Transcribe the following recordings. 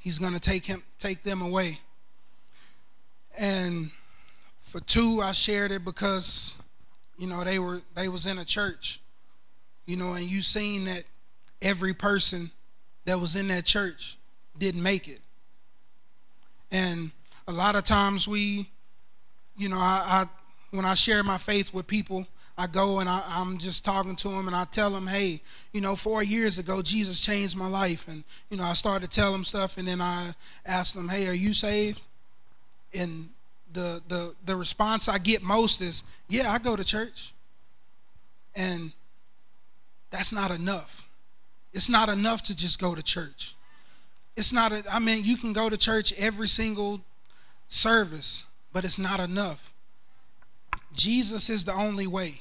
he's going to take him take them away. And for two, I shared it because you know they were they was in a church, you know, and you seen that every person that was in that church didn't make it. And a lot of times we, you know, I, I when I share my faith with people, I go and I, am just talking to them and I tell them, hey, you know, four years ago, Jesus changed my life. And, you know, I started to tell them stuff and then I ask them, hey, are you saved? And the, the, the response I get most is, yeah, I go to church. And that's not enough. It's not enough to just go to church. It's not, a, I mean, you can go to church every single service, but it's not enough. Jesus is the only way.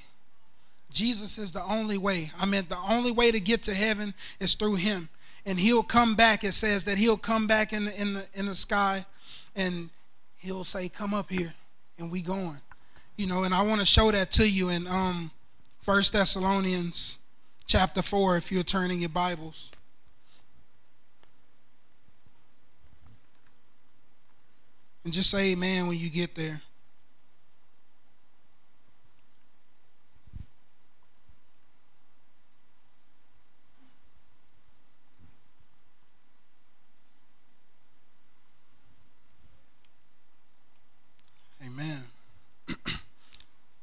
Jesus is the only way. I mean, the only way to get to heaven is through Him. And He'll come back. It says that He'll come back in the, in the, in the sky and He'll say, Come up here. And we going. You know, and I want to show that to you in um, 1 Thessalonians chapter 4, if you're turning your Bibles. And just say amen when you get there.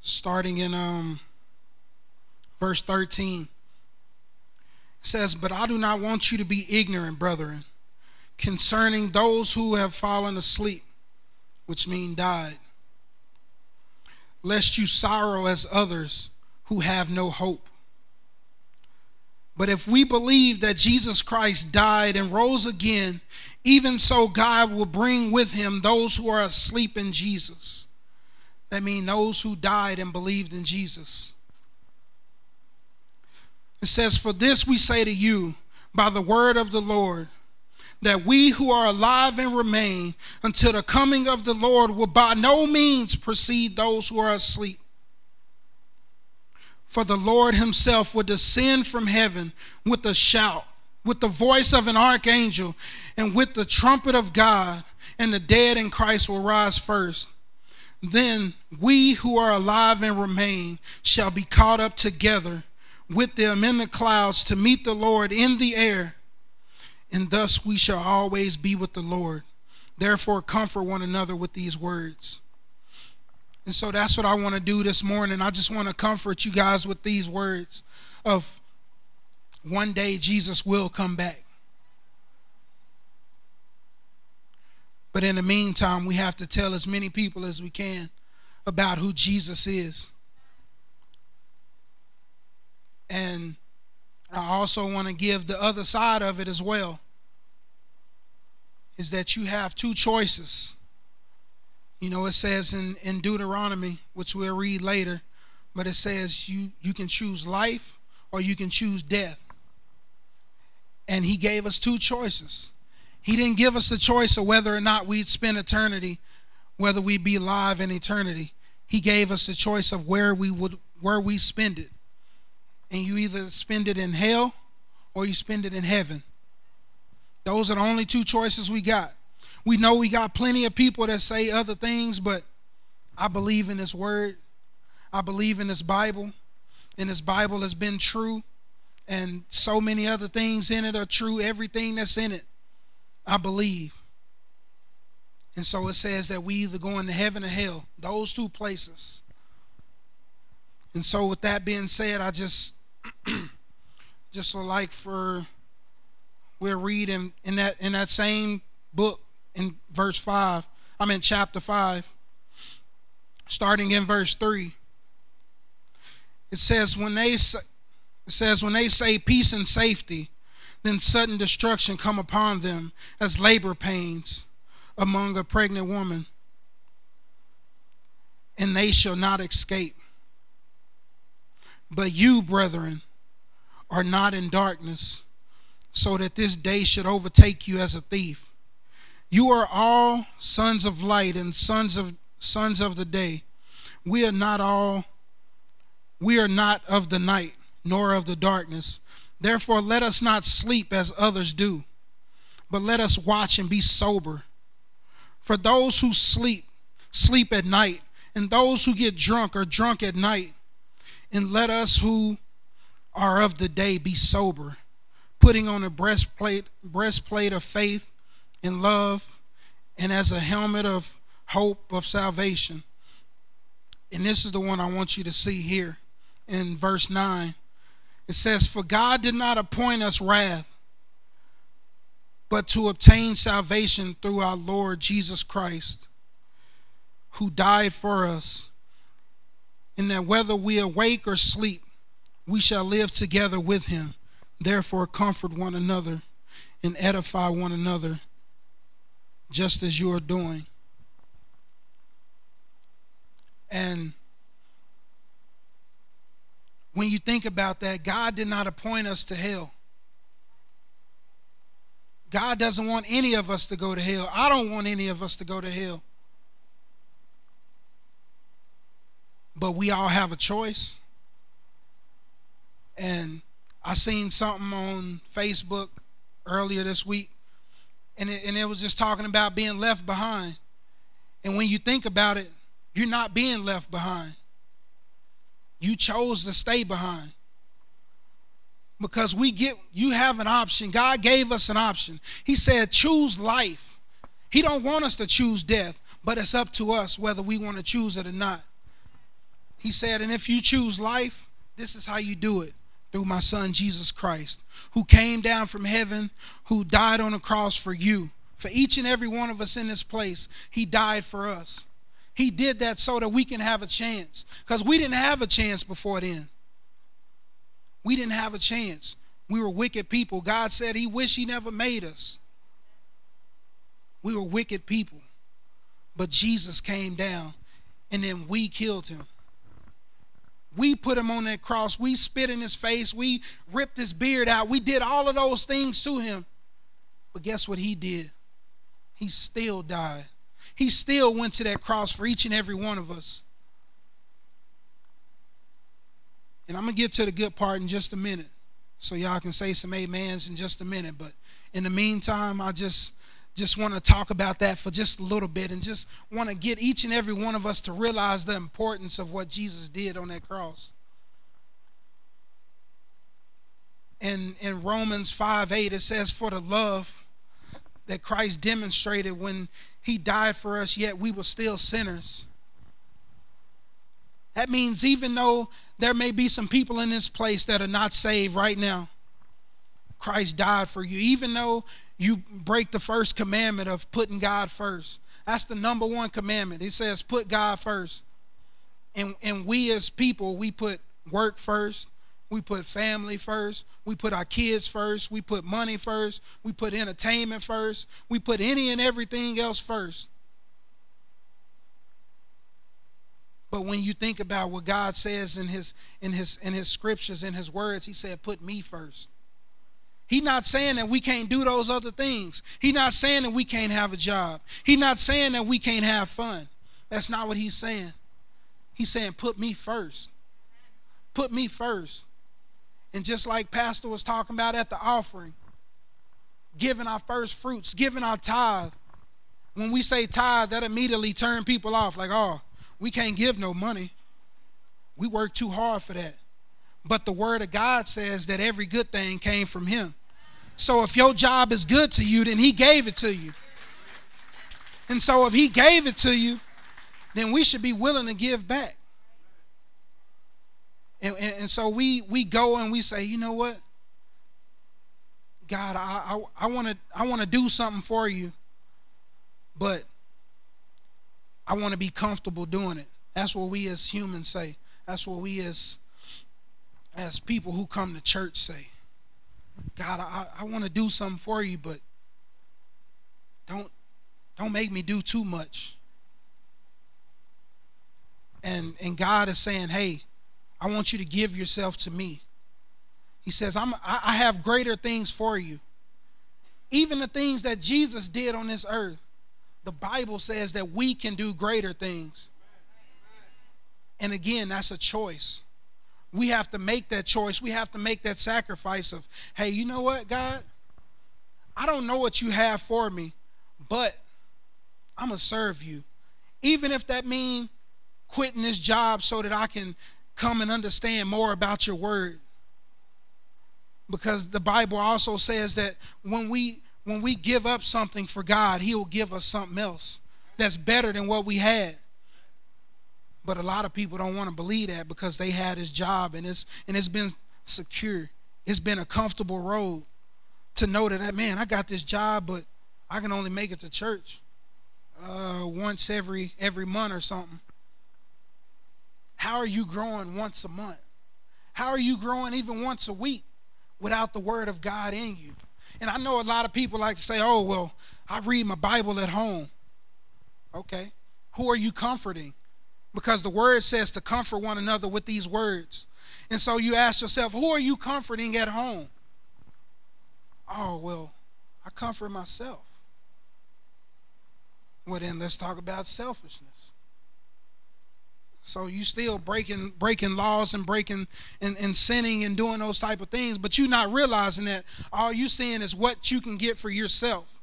Starting in um, verse 13. It says, But I do not want you to be ignorant, brethren, concerning those who have fallen asleep, which mean died, lest you sorrow as others who have no hope. But if we believe that Jesus Christ died and rose again, even so God will bring with him those who are asleep in Jesus. That means those who died and believed in Jesus. It says, For this we say to you by the word of the Lord, that we who are alive and remain until the coming of the Lord will by no means precede those who are asleep. For the Lord himself will descend from heaven with a shout, with the voice of an archangel, and with the trumpet of God, and the dead in Christ will rise first. Then we who are alive and remain shall be caught up together with them in the clouds to meet the Lord in the air, and thus we shall always be with the Lord. Therefore, comfort one another with these words. And so that's what I want to do this morning. I just want to comfort you guys with these words of one day Jesus will come back. But in the meantime, we have to tell as many people as we can about who Jesus is. And I also want to give the other side of it as well is that you have two choices. You know, it says in, in Deuteronomy, which we'll read later, but it says you, you can choose life or you can choose death. And he gave us two choices. He didn't give us the choice of whether or not we'd spend eternity, whether we'd be alive in eternity. He gave us the choice of where we would where we spend it. And you either spend it in hell or you spend it in heaven. Those are the only two choices we got. We know we got plenty of people that say other things, but I believe in this word. I believe in this Bible. And this Bible has been true. And so many other things in it are true. Everything that's in it I believe. And so it says that we either go into heaven or hell, those two places. And so with that being said, I just just would like for we're reading in that in that same book in verse 5. I'm in chapter 5. Starting in verse 3. It says when they say, it says when they say peace and safety, then sudden destruction come upon them as labor pains among a pregnant woman, and they shall not escape. But you, brethren, are not in darkness, so that this day should overtake you as a thief. You are all sons of light and sons of sons of the day. We are not all we are not of the night nor of the darkness. Therefore, let us not sleep as others do, but let us watch and be sober. For those who sleep, sleep at night, and those who get drunk are drunk at night. And let us who are of the day be sober, putting on a breastplate, breastplate of faith and love, and as a helmet of hope of salvation. And this is the one I want you to see here in verse 9. It says, For God did not appoint us wrath but to obtain salvation through our Lord Jesus Christ, who died for us, and that whether we awake or sleep, we shall live together with him. Therefore, comfort one another and edify one another, just as you are doing. And when you think about that, God did not appoint us to hell. God doesn't want any of us to go to hell. I don't want any of us to go to hell. But we all have a choice. And I seen something on Facebook earlier this week, and it, and it was just talking about being left behind. And when you think about it, you're not being left behind. You chose to stay behind. Because we get you have an option. God gave us an option. He said choose life. He don't want us to choose death but it's up to us whether we want to choose it or not. He said and if you choose life this is how you do it through my son jesus christ who came down from heaven who died on the cross for you. For each and every one of us in this place he died for us he did that so that we can have a chance because we didn't have a chance before then we didn't have a chance. We were wicked people. God said He wished He never made us. We were wicked people. But Jesus came down and then we killed him. We put him on that cross. We spit in his face. We ripped his beard out. We did all of those things to him. But guess what he did? He still died. He still went to that cross for each and every one of us. And I'm going to get to the good part in just a minute. So y'all can say some amens in just a minute. But in the meantime, I just just want to talk about that for just a little bit and just want to get each and every one of us to realize the importance of what Jesus did on that cross. In, in Romans 5 8, it says, For the love that Christ demonstrated when he died for us, yet we were still sinners. That means even though there may be some people in this place that are not saved right now. Christ died for you. Even though you break the first commandment of putting God first, that's the number one commandment. It says, put God first. And, and we as people, we put work first, we put family first, we put our kids first, we put money first, we put entertainment first, we put any and everything else first. But when you think about what God says in his in his in his scriptures in his words, he said, "Put me first. He's not saying that we can't do those other things. He's not saying that we can't have a job. He's not saying that we can't have fun. That's not what he's saying. He's saying, "Put me first. Put me first. And just like Pastor was talking about at the offering, giving our first fruits, giving our tithe. When we say tithe, that immediately turn people off. Like, oh, we can't give no money. We work too hard for that. But the word of God says that every good thing came from him. So if your job is good to you, then he gave it to you. And so if he gave it to you, then we should be willing to give back. And, and, and so we we go and we say, you know what? God, I I want to I want to do something for you, but I want to be comfortable doing it. That's what we as humans say. That's what we as as people who come to church say. God, I, I want to do something for you, but don't don't make me do too much. And and God is saying, hey, I want you to give yourself to me. He says, I'm I, have greater things for you. Even the things that Jesus did on this earth the Bible says that we can do greater things. And again, that's a choice. We have to make that choice. We have to make that sacrifice of, hey, you know what, God? I don't know what you have for me, but I'm going to serve you. Even if that means quitting this job so that I can come and understand more about your word. Because the Bible also says that when we when we give up something for God, He will give us something else that's better than what we had. But a lot of people don't want to believe that because they had his job and it's and it's been secure. It's been a comfortable road to know that that man, I got this job, but I can only make it to church uh, once every every month or something. How are you growing once a month? How are you growing even once a week without the word of God in you? And I know a lot of people like to say, "Oh, well, I read my Bible at home." Okay. Who are you comforting? Because the word says to comfort one another with these words. And so you ask yourself, who are you comforting at home? Oh, well, I comfort myself. Well, then let's talk about selfishness. So you still breaking breaking laws and breaking and, and sinning and doing those type of things, but you're not realizing that all you seeing is what you can get for yourself.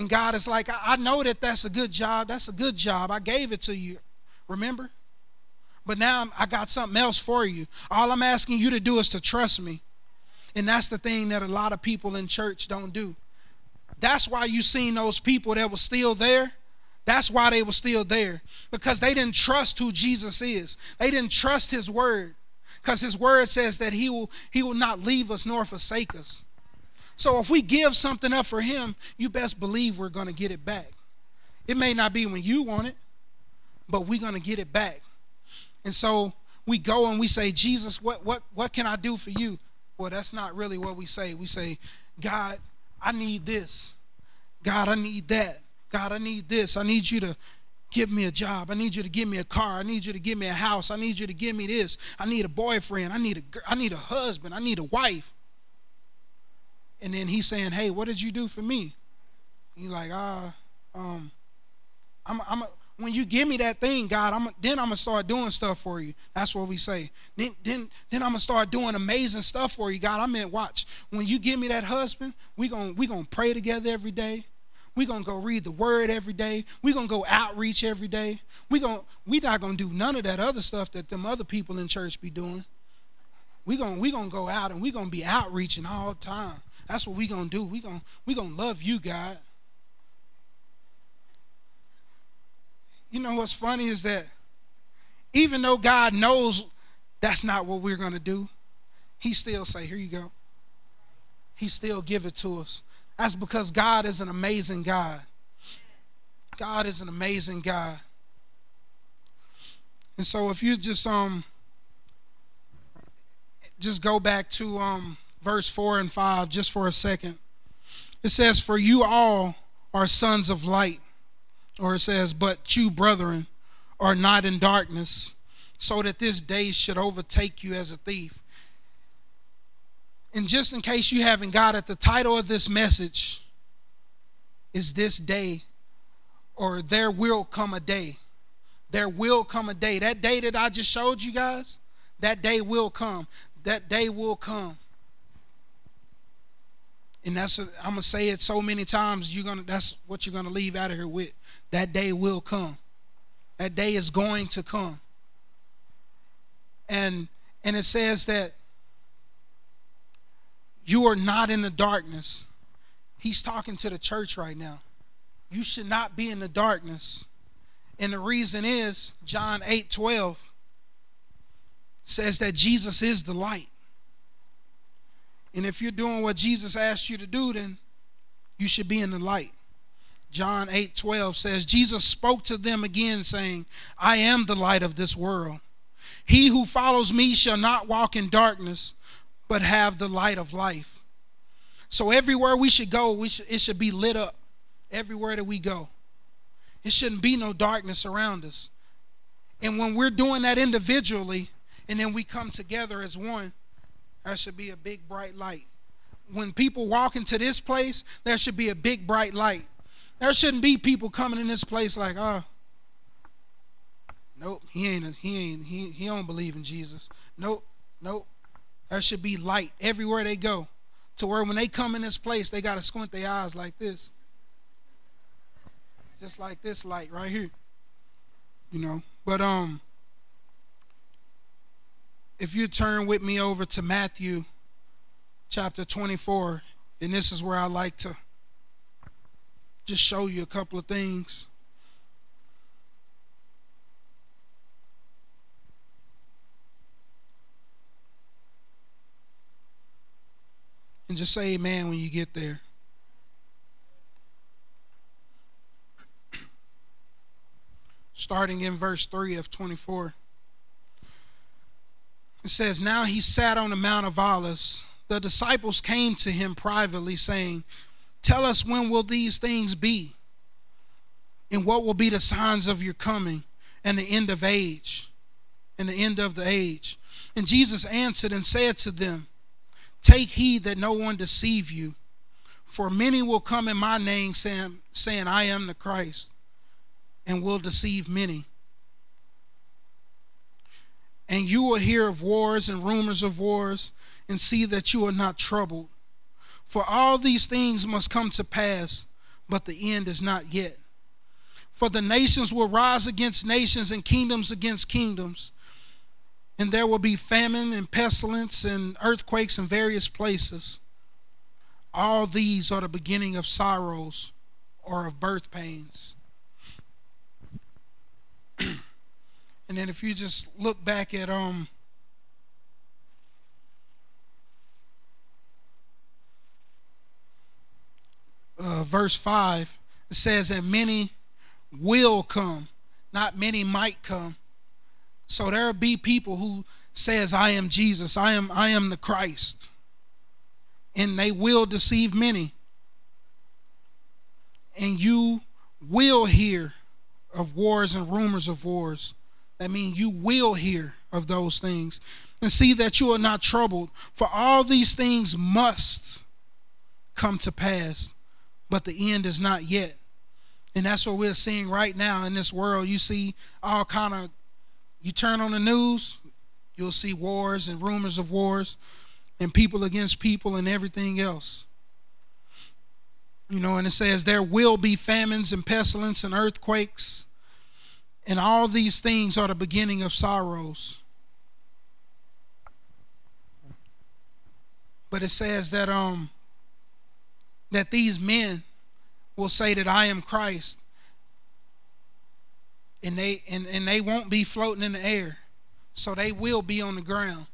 And God is like, I, I know that that's a good job. That's a good job. I gave it to you. Remember? But now I got something else for you. All I'm asking you to do is to trust me. And that's the thing that a lot of people in church don't do. That's why you seen those people that were still there. That's why they were still there. Because they didn't trust who Jesus is. They didn't trust his word. Because his word says that he will, he will not leave us nor forsake us. So if we give something up for him, you best believe we're going to get it back. It may not be when you want it, but we're going to get it back. And so we go and we say, Jesus, what, what, what can I do for you? Well, that's not really what we say. We say, God, I need this. God, I need that. God, I need this. I need you to give me a job. I need you to give me a car. I need you to give me a house. I need you to give me this. I need a boyfriend. I need a I need a husband. I need a wife. And then he's saying, "Hey, what did you do for me?" He's like, "Ah, uh, um, I'm I'm a, when you give me that thing, God, I'm then I'm gonna start doing stuff for you. That's what we say. Then then then I'm gonna start doing amazing stuff for you, God. I mean, watch. When you give me that husband, we gonna we gonna pray together every day. We gonna go read the word every day. we gonna go outreach every day. We gonna we not gonna do none of that other stuff that them other people in church be doing. we gonna we gonna go out and we gonna be outreaching all the time. That's what we gonna do. we gonna we gonna love you, God. you know what's funny is that even though God knows that's not what we're going to do, he still say, "Here you go." He still give it to us. That's because God is an amazing God. God is an amazing God. And so if you just um just go back to um verse 4 and 5 just for a second. It says for you all are sons of light or it says, But you, brethren, are not in darkness, so that this day should overtake you as a thief. And just in case you haven't got it, the title of this message is This Day, or There Will Come a Day. There will come a day. That day that I just showed you guys, that day will come. That day will come. And that's i I'm gonna say it so many times. You're gonna that's what you're gonna leave out of here with. That day will come. That day is going to come. And and it says that you are not in the darkness. He's talking to the church right now. You should not be in the darkness. And the reason is John 8 12 says that Jesus is the light. And if you're doing what Jesus asked you to do, then you should be in the light. John 8 12 says, Jesus spoke to them again, saying, I am the light of this world. He who follows me shall not walk in darkness, but have the light of life. So everywhere we should go, we should, it should be lit up. Everywhere that we go. It shouldn't be no darkness around us. And when we're doing that individually, and then we come together as one, there should be a big bright light. When people walk into this place, there should be a big bright light. There shouldn't be people coming in this place like, oh, nope, he ain't, he ain't, he, he don't believe in Jesus. Nope, nope. There should be light everywhere they go to where when they come in this place, they got to squint their eyes like this. Just like this light right here. You know, but um if you turn with me over to Matthew chapter 24, and this is where I like to just show you a couple of things. And just say amen when you get there. Starting in verse 3 of 24. It says, Now he sat on the Mount of Olives. The disciples came to him privately, saying, Tell us when will these things be? And what will be the signs of your coming and the end of age? And the end of the age. And Jesus answered and said to them, Take heed that no one deceive you. For many will come in my name, saying, saying I am the Christ, and will deceive many. And you will hear of wars and rumors of wars, and see that you are not troubled. For all these things must come to pass, but the end is not yet. For the nations will rise against nations and kingdoms against kingdoms. And there will be famine and pestilence and earthquakes in various places. All these are the beginning of sorrows or of birth pains. and then if you just look back at um uh, verse 5, it says that many will come, not many might come. So there'll be people who says, I am Jesus, I am, I am the Christ. And they will deceive many. And you will hear of wars and rumors of wars. That means you will hear of those things. And see that you are not troubled, for all these things must come to pass but the end is not yet. And that's what we're seeing right now in this world. You see all kind of you turn on the news, you'll see wars and rumors of wars and people against people and everything else. You know, and it says there will be famines and pestilence and earthquakes, and all these things are the beginning of sorrows. But it says that um that these men will say that I am Christ. And they and, and they won't be floating in the air. So they will be on the ground.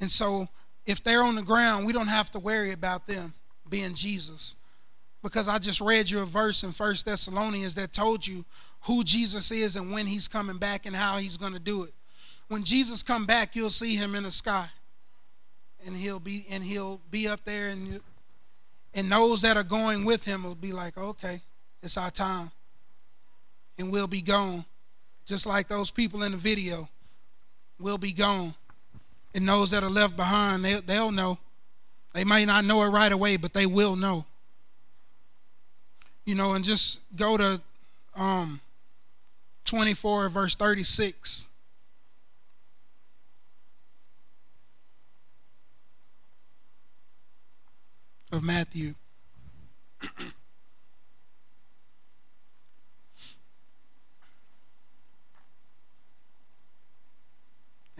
And so if they're on the ground, we don't have to worry about them being Jesus. Because I just read you a verse in First Thessalonians that told you who Jesus is and when he's coming back and how he's going to do it. When Jesus come back, you'll see him in the sky. And he'll be and he'll be up there and and those that are going with him will be like, okay, it's our time. And we'll be gone. Just like those people in the video. We'll be gone. And those that are left behind, they, they'll know. They might not know it right away, but they will know. You know, and just go to um, 24, verse 36. of Matthew.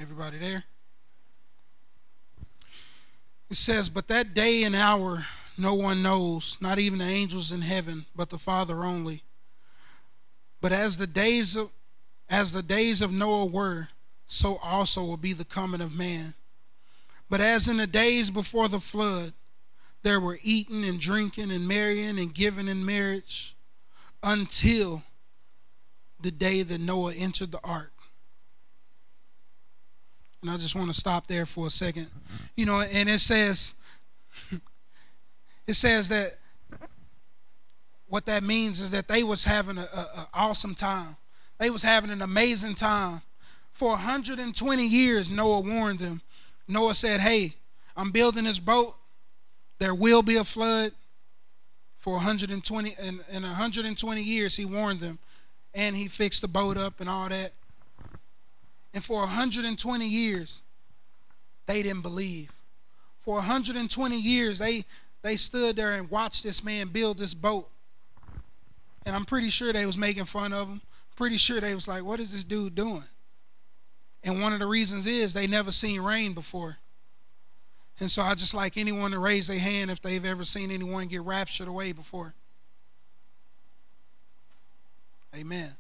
Everybody there? It says, But that day and hour no one knows, not even the angels in heaven, but the Father only. But as the days of as the days of Noah were, so also will be the coming of man. But as in the days before the flood, there were eating and drinking and marrying and giving in marriage until the day that Noah entered the ark. And I just want to stop there for a second. You know, and it says it says that what that means is that they was having an awesome time. They was having an amazing time. For 120 years, Noah warned them. Noah said, Hey, I'm building this boat. There will be a flood for 120 in, in 120 years he warned them and he fixed the boat up and all that. And for 120 years they didn't believe. For 120 years, they they stood there and watched this man build this boat. And I'm pretty sure they was making fun of him. Pretty sure they was like, "What is this dude doing?" And one of the reasons is they never seen rain before. And so I just like anyone to raise their hand if they've ever seen anyone get raptured away before. Amen.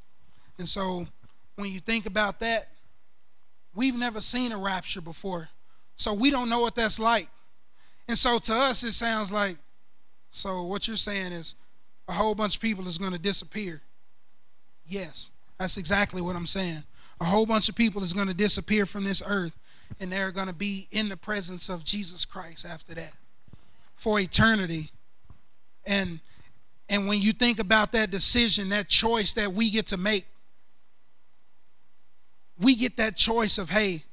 And so when you think about that, we've never seen a rapture before. So we don't know what that's like. And so to us, it sounds like, so what you're saying is a whole bunch of people is going to disappear. Yes, that's exactly what I'm saying. A whole bunch of people is going to disappear from this earth, and they're going to be in the presence of Jesus Christ after that for eternity. And and when you think about that decision, that choice that we get to make, we get that choice of, hey,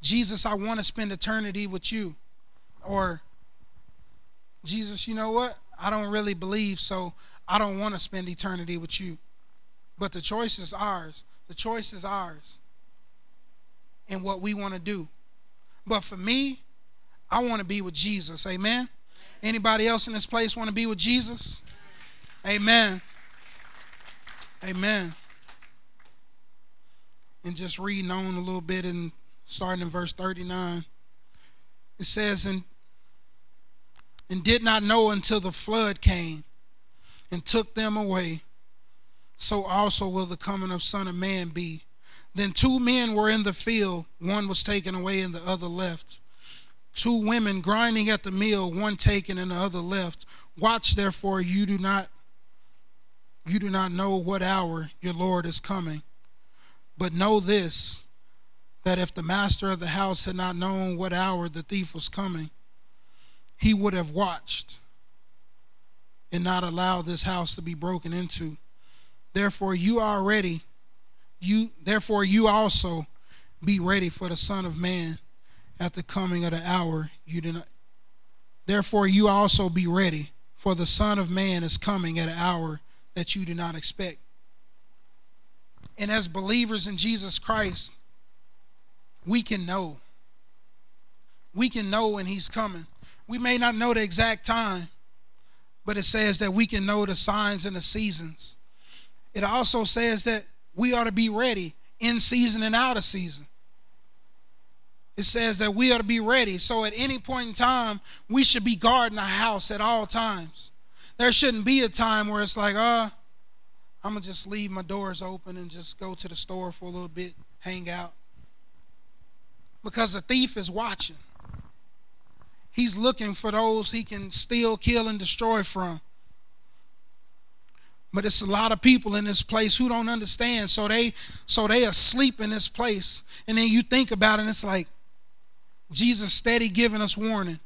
Jesus, I want to spend eternity with you. Or, Jesus, you know what? I don't really believe, so I don't want to spend eternity with you. But the choice is ours. The choice is ours and what we want to do. But for me, I want to be with Jesus. Amen. Anybody else in this place want to be with Jesus? Amen. Amen. And just reading on a little bit and starting in verse 39. It says, and, and did not know until the flood came and took them away. So also will the coming of Son of Man be. Then two men were in the field, one was taken away and the other left. Two women grinding at the mill, one taken and the other left. Watch therefore, you do not you do not know what hour your Lord is coming. But know this that if the master of the house had not known what hour the thief was coming, he would have watched and not allowed this house to be broken into. Therefore you are ready. You therefore you also be ready for the Son of Man at the coming of the hour you do not therefore you also be ready, for the Son of Man is coming at an hour that you do not expect. And as believers in Jesus Christ, we can know. We can know when He's coming. We may not know the exact time, but it says that we can know the signs and the seasons. It also says that we ought to be ready in season and out of season. It says that we ought to be ready. So at any point in time, we should be guarding our house at all times. There shouldn't be a time where it's like, oh, I'm going to just leave my doors open and just go to the store for a little bit, hang out. Because the thief is watching. He's looking for those he can steal, kill, and destroy from. But it's a lot of people in this place who don't understand. So they so they asleep in this place. And then you think about it, and it's like Jesus steady giving us warning.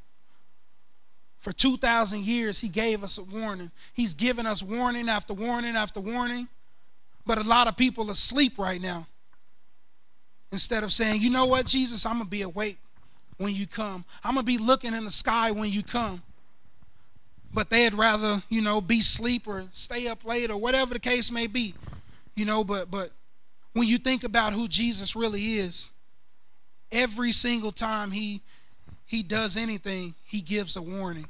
For 2,000 years, he gave us a warning. He's given us warning after warning after warning. But a lot of people are asleep right now. Instead of saying, you know what, Jesus, I'm going to be awake when you come. I'm going to be looking in the sky when you come. But they'd rather, you know, be asleep or stay up late or whatever the case may be. You know, but but when you think about who Jesus really is, every single time he he does anything, he gives a warning.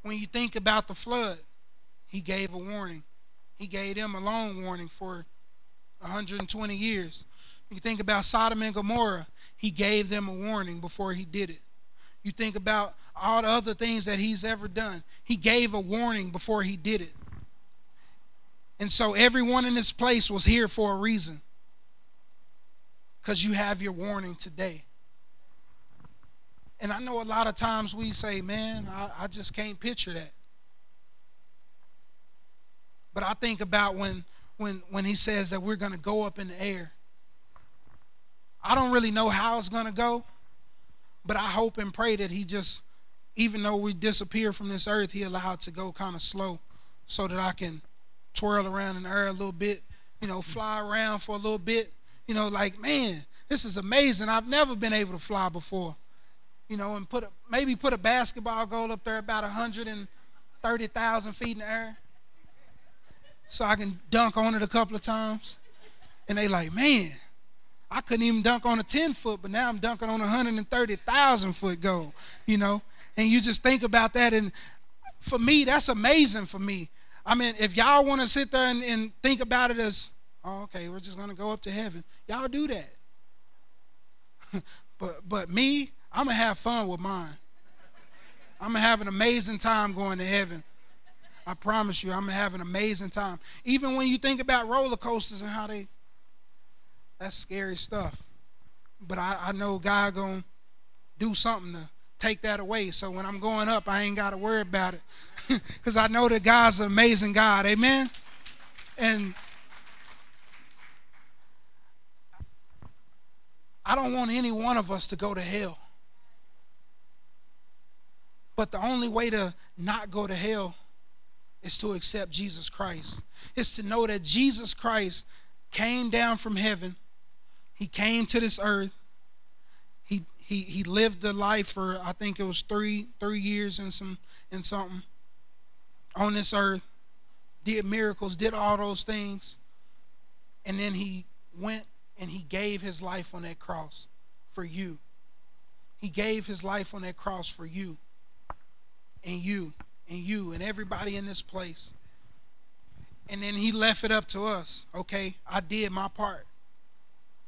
When you think about the flood, he gave a warning. He gave them a long warning for 120 years. You think about Sodom and Gomorrah, he gave them a warning before he did it. You think about all the other things that he's ever done, he gave a warning before he did it. And so everyone in this place was here for a reason. Because you have your warning today. And I know a lot of times we say, man, I, I just can't picture that. But I think about when when when he says that we're going to go up in the air. I don't really know how it's going to go, but I hope and pray that he just even though we disappear from this earth, he allowed to go kind of slow so that I can twirl around in the air a little bit, you know, fly around for a little bit, you know, like, man, this is amazing. I've never been able to fly before you know, and put a, maybe put a basketball goal up there about 130,000 feet in the air so I can dunk on it a couple of times. And they like, man, I couldn't even dunk on a 10 foot, but now I'm dunking on a 130,000 foot goal, you know? And you just think about that. And for me, that's amazing for me. I mean, if y'all want to sit there and, and think about it as, oh, okay, we're just going to go up to heaven, y'all do that. but, but me, I'm going to have fun with mine. I'm going to have an amazing time going to heaven. I promise you, I'm going to have an amazing time. Even when you think about roller coasters and how they, that's scary stuff. But I, I know God going to do something to take that away. So when I'm going up, I ain't got to worry about it. Because I know that God's an amazing God. Amen? And I don't want any one of us to go to hell. But the only way to not go to hell is to accept Jesus Christ. It's to know that Jesus Christ came down from heaven. He came to this earth. He he he lived the life for I think it was three three years and some and something on this earth. Did miracles, did all those things. And then he went and he gave his life on that cross for you. He gave his life on that cross for you and you and you and everybody in this place. And then he left it up to us. Okay, I did my part.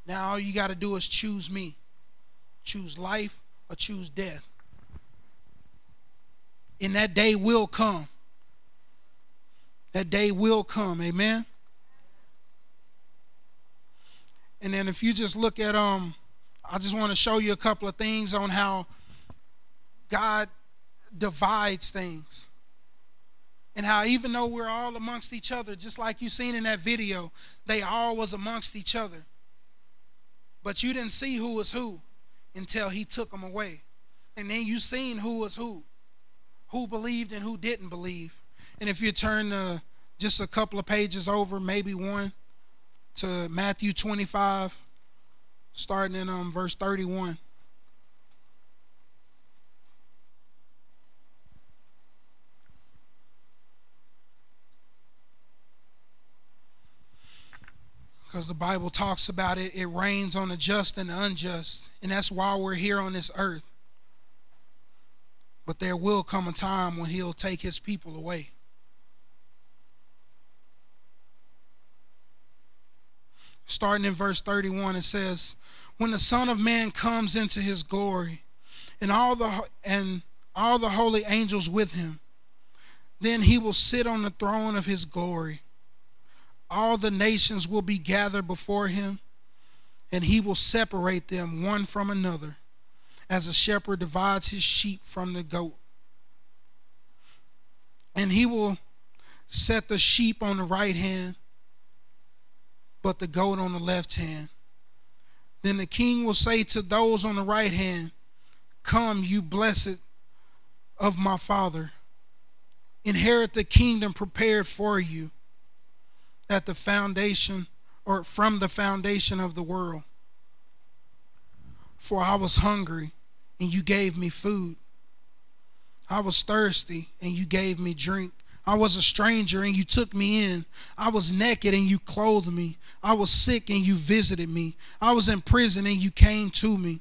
Now all you got to do is choose me. Choose life or choose death. And that day will come. That day will come. Amen. And then if you just look at um I just want to show you a couple of things on how God divides things. And how even though we're all amongst each other, just like you seen in that video, they all was amongst each other. But you didn't see who was who until he took them away. And then you seen who was who. Who believed and who didn't believe. And if you turn uh, just a couple of pages over, maybe one, to Matthew 25, starting in um, verse 31. Because the Bible talks about it. It rains on the just and the unjust. And that's why we're here on this earth. But there will come a time when He'll take His people away. Starting in verse 31, it says, When the Son of Man comes into His glory, and all the and all the holy angels with him, then he will sit on the throne of his glory all the nations will be gathered before him, and he will separate them one from another, as a shepherd divides his sheep from the goat. And he will set the sheep on the right hand, but the goat on the left hand. Then the king will say to those on the right hand, Come, you blessed of my Father, inherit the kingdom prepared for you at the foundation or from the foundation of the world. For I was hungry and you gave me food. I was thirsty and you gave me drink. I was a stranger and you took me in. I was naked and you clothed me. I was sick and you visited me. I was in prison and you came to me.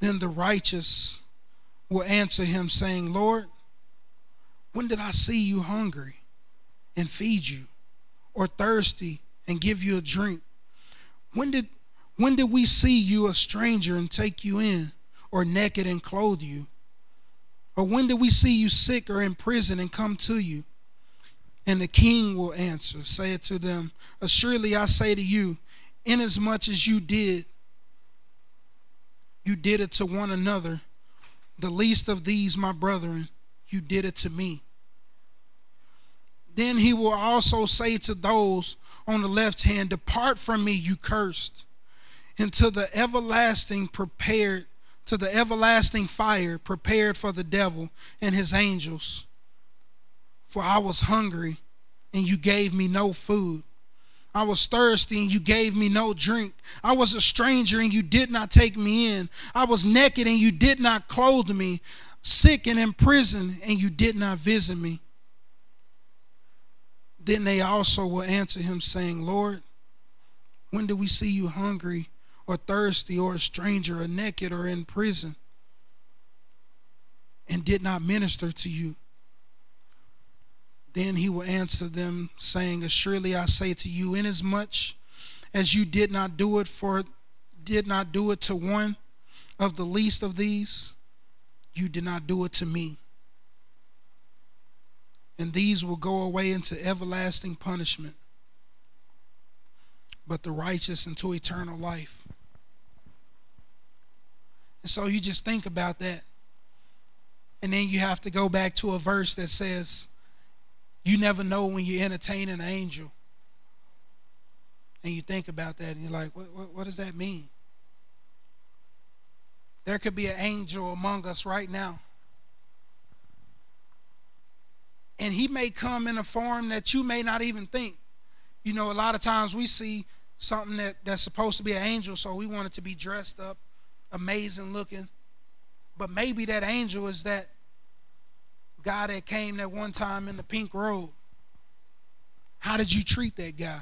Then the righteous will answer him, saying, Lord, when did I see you hungry and feed you, or thirsty and give you a drink? When did when did we see you a stranger and take you in, or naked and clothe you? Or when did we see you sick or in prison and come to you? And the king will answer, say it to them, Assuredly I say to you, inasmuch as you did, you did it to one another, the least of these, my brethren, you did it to me. Then he will also say to those on the left hand, Depart from me, you cursed, into the everlasting prepared, to the everlasting fire prepared for the devil and his angels. For I was hungry, and you gave me no food. I was thirsty and you gave me no drink. I was a stranger and you did not take me in. I was naked and you did not clothe me. Sick and in prison and you did not visit me. Then they also will answer him, saying, Lord, When did we see you hungry or thirsty or a stranger or naked or in prison and did not minister to you? Then he will answer them, saying, Assuredly I say to you, inasmuch as you did not do it for did not do it to one of the least of these, you did not do it to me. And these will go away into everlasting punishment, but the righteous into eternal life. And so you just think about that. And then you have to go back to a verse that says, You never know when you entertain an angel. And you think about that and you're like, What, what, what does that mean? There could be an angel among us right now. And he may come in a form that you may not even think. You know, a lot of times we see something that, that's supposed to be an angel, so we want it to be dressed up, amazing looking. But maybe that angel is that guy that came that one time in the pink robe. How did you treat that guy?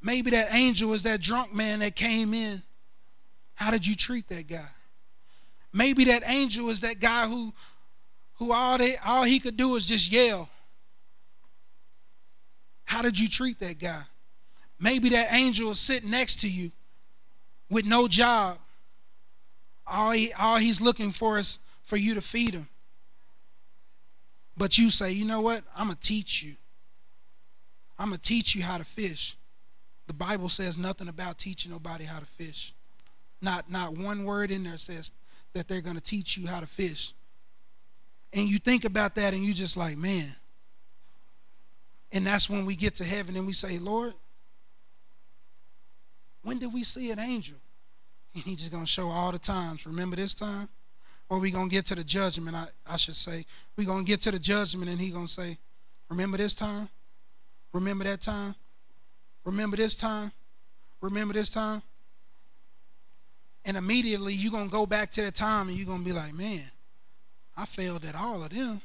Maybe that angel is that drunk man that came in how did you treat that guy? Maybe that angel is that guy who who all they all he could do is just yell. How did you treat that guy? Maybe that angel is sitting next to you with no job. All, he, all he's looking for is for you to feed him. But you say, you know what? I'm going to teach you. I'm going to teach you how to fish. The Bible says nothing about teaching nobody how to fish. Not not one word in there says that they're going to teach you how to fish. And you think about that and you just like, man. And that's when we get to heaven and we say, Lord, when did we see an angel? And he's just to show all the times. Remember this time? Or we to get to the judgment, I, I should say. we to get to the judgment and he to say, remember this time? Remember that time? Remember this time? Remember this time? And immediately you're to go back to that time and you're to be like, man, I failed at all of them.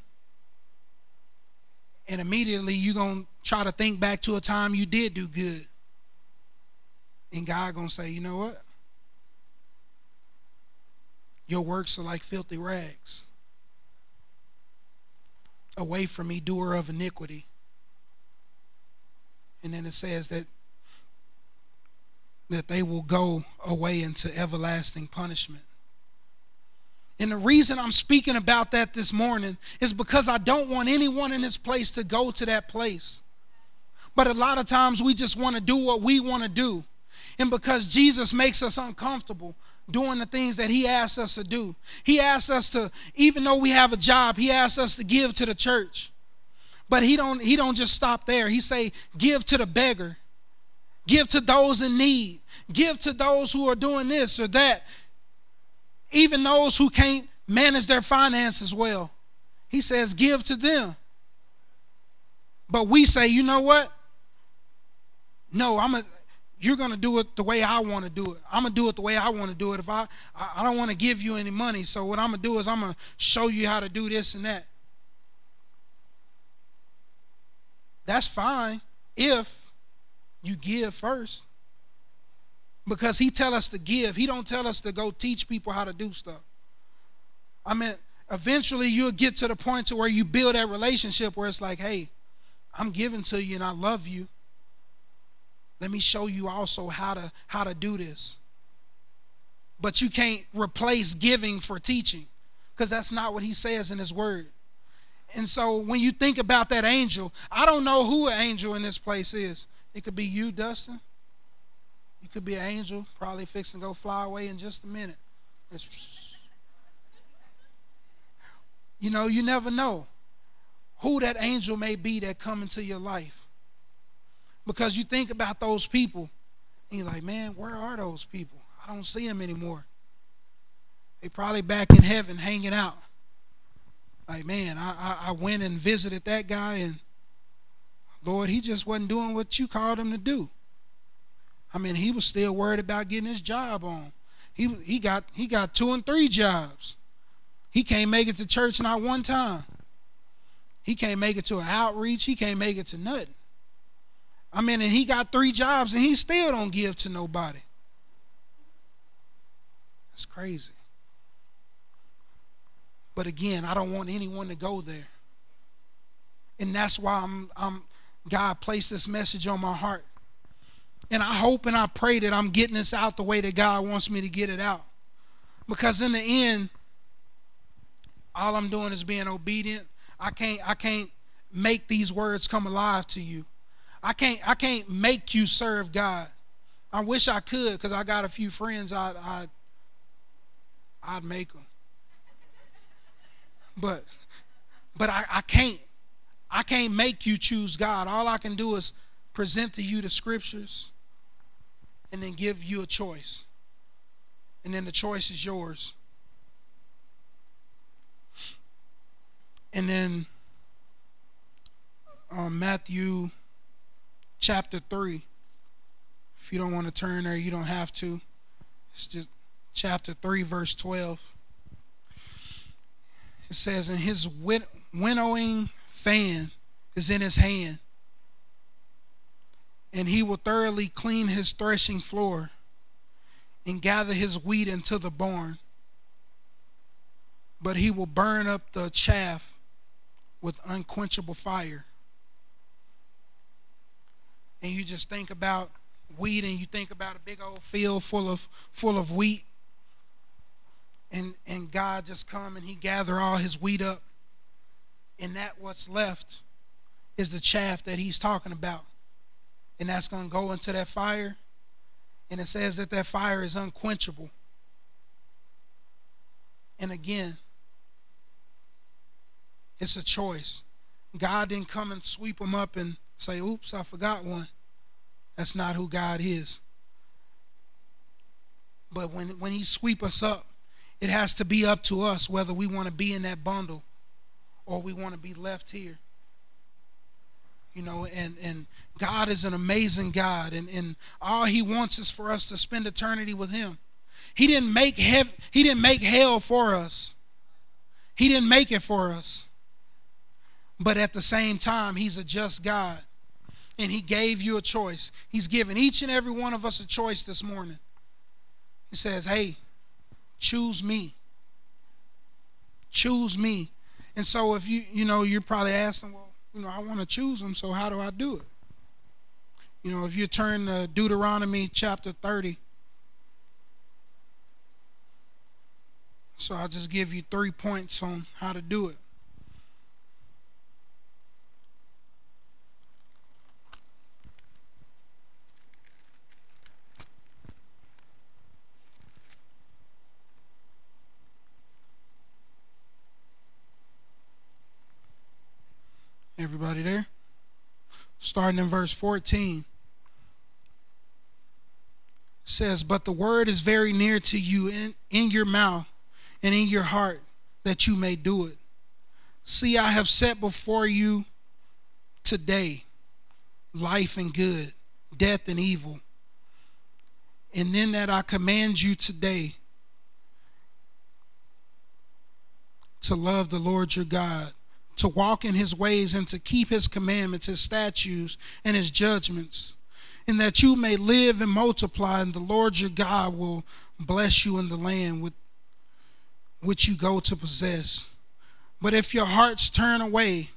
And immediately you're going to try to think back to a time you did do good. And God going to say, you know what? Your works are like filthy rags. Away from me, doer of iniquity. And then it says that that they will go away into everlasting punishment. And the reason I'm speaking about that this morning is because I don't want anyone in this place to go to that place. But a lot of times we just want to do what we want to do. And because Jesus makes us uncomfortable doing the things that he asks us to do, he asks us to, even though we have a job, he asks us to give to the church. But he don't he don't just stop there. He say, give to the beggar. Give to those in need give to those who are doing this or that, even those who can't manage their finances well. He says, give to them. But we say, you know what? No, I'm a you're gonna do it the way I want to do it. I'm gonna do it the way I want to do it. If I I don't want to give you any money, so what I'm gonna do is I'm gonna show you how to do this and that. That's fine if you give first because he tell us to give. He don't tell us to go teach people how to do stuff. I mean eventually you'll get to the point to where you build that relationship where it's like hey i'm giving to you and i love you. Let me show you also how to how to do this. But you can't replace giving for teaching because that's not what he says in his word. And so when you think about that angel i don't know who an angel in this place is. It could be you dustin could be an angel, probably fixing to go fly away in just a minute. It's, you know, you never know who that angel may be that come into your life. Because you think about those people, and you're like, man, where are those people? I don't see them anymore. They probably back in heaven hanging out. Like, man, I, I, I went and visited that guy, and Lord, he just wasn't doing what you called him to do. I mean, he was still worried about getting his job on. He he got he got two and three jobs. He can't make it to church not one time. He can't make it to an outreach. He can't make it to nothing. I mean, and he got three jobs and he still don't give to nobody. That's crazy. But again, I don't want anyone to go there. And that's why I'm I'm God placed this message on my heart. And I hope and I pray that I'm getting this out the way that God wants me to get it out. Because in the end, all I'm doing is being obedient. I can't I can't make these words come alive to you. I can't I can't make you serve God. I wish I could because I got a few friends I'd, I'd I'd make them. But but I, I can't. I can't make you choose God. All I can do is present to you the scriptures and then give you a choice. And then the choice is yours. And then um, Matthew chapter 3. If you don't want to turn there, you don't have to. It's just chapter 3, verse 12. It says, And his winnowing fan is in his hand, and he will thoroughly clean his threshing floor and gather his wheat into the barn. But he will burn up the chaff with unquenchable fire. And you just think about wheat and you think about a big old field full of full of wheat and and God just come and he gather all his wheat up and that what's left is the chaff that he's talking about and that's going to go into that fire. And it says that that fire is unquenchable. And again it's a choice. God didn't come and sweep them up and say oops I forgot one. That's not who God is. But when when he sweep us up it has to be up to us whether we want to be in that bundle or we want to be left here. You know, and, and God is an amazing God, and, and all He wants is for us to spend eternity with Him. He didn't make He didn't make hell for us. He didn't make it for us. But at the same time, He's a just God. And He gave you a choice. He's given each and every one of us a choice this morning. He says, Hey, choose me. Choose me. And so if you, you know, you're probably asking, well, you know, I want to choose them, so how do I do it? You know, if you turn to Deuteronomy chapter 30, so I'll just give you three points on how to do it. Everybody there? Starting in verse 14 says, But the word is very near to you in, in your mouth and in your heart that you may do it. See, I have set before you today life and good, death and evil. And then that I command you today to love the Lord your God to walk in his ways and to keep his commandments, his statutes, and his judgments, and that you may live and multiply, and the Lord your God will bless you in the land with which you go to possess. But if your hearts turn away,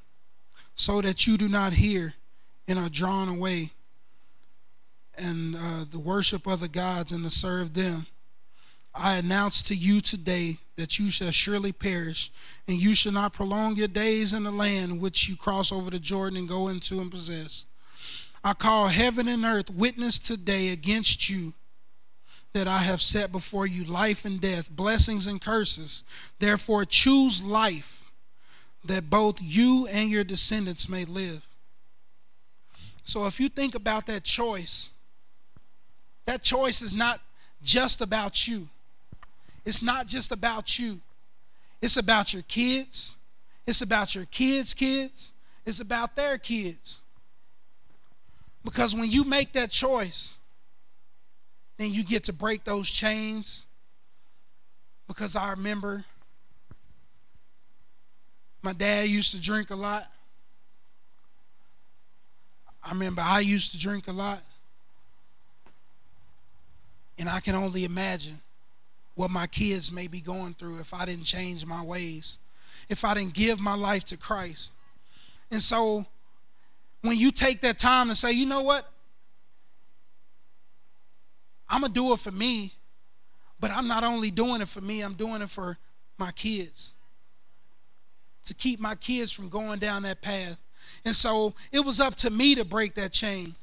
so that you do not hear and are drawn away, and uh, the worship of other gods and to serve them, I announce to you today that you shall surely perish, and you shall not prolong your days in the land which you cross over the Jordan and go into and possess. I call heaven and earth witness today against you that I have set before you life and death, blessings and curses. Therefore, choose life that both you and your descendants may live. So, if you think about that choice, that choice is not just about you. It's not just about you, it's about your kids, it's about your kids' kids, it's about their kids. Because when you make that choice, then you get to break those chains. Because I remember my dad used to drink a lot. I remember I used to drink a lot. And I can only imagine what my kids may be going through if I didn't change my ways, if I didn't give my life to Christ. And so when you take that time to say, you know what? I'm going to do it for me, but I'm not only doing it for me, I'm doing it for my kids. To keep my kids from going down that path. And so it was up to me to break that chain.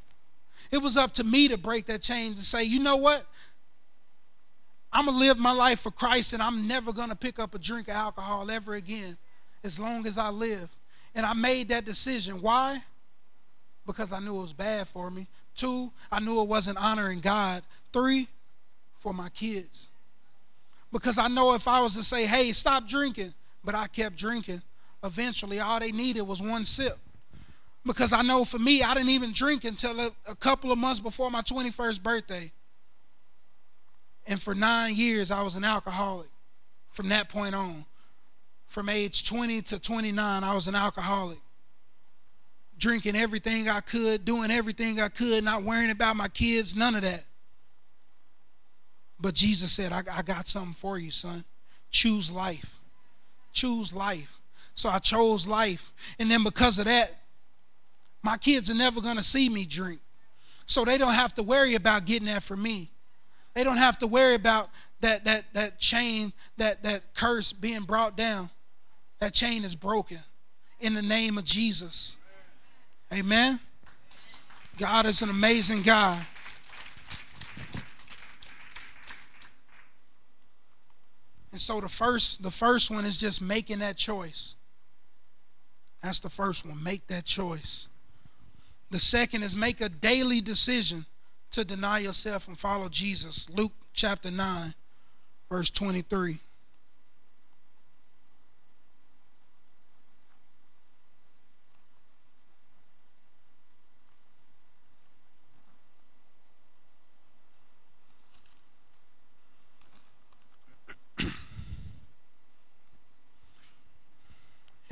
It was up to me to break that chain and say, you know what? I'm going to live my life for Christ and I'm never going to pick up a drink of alcohol ever again as long as I live. And I made that decision. Why? Because I knew it was bad for me. Two, I knew it wasn't honoring God. Three, for my kids. Because I know if I was to say, hey, stop drinking, but I kept drinking, eventually all they needed was one sip. Because I know for me, I didn't even drink until a, a couple of months before my 21st birthday. And for nine years, I was an alcoholic from that point on. From age 20 to 29, I was an alcoholic. Drinking everything I could, doing everything I could, not worrying about my kids, none of that. But Jesus said, I, I got something for you, son. Choose life. Choose life. So I chose life. And then because of that, my kids are never going to see me drink. So they don't have to worry about getting that from me. They don't have to worry about that that that chain, that that curse being brought down. That chain is broken in the name of Jesus. Amen. God is an amazing God. And so the first the first one is just making that choice. That's the first one. Make that choice. The second is make a daily decision to deny yourself and follow Jesus. Luke chapter 9, verse 23.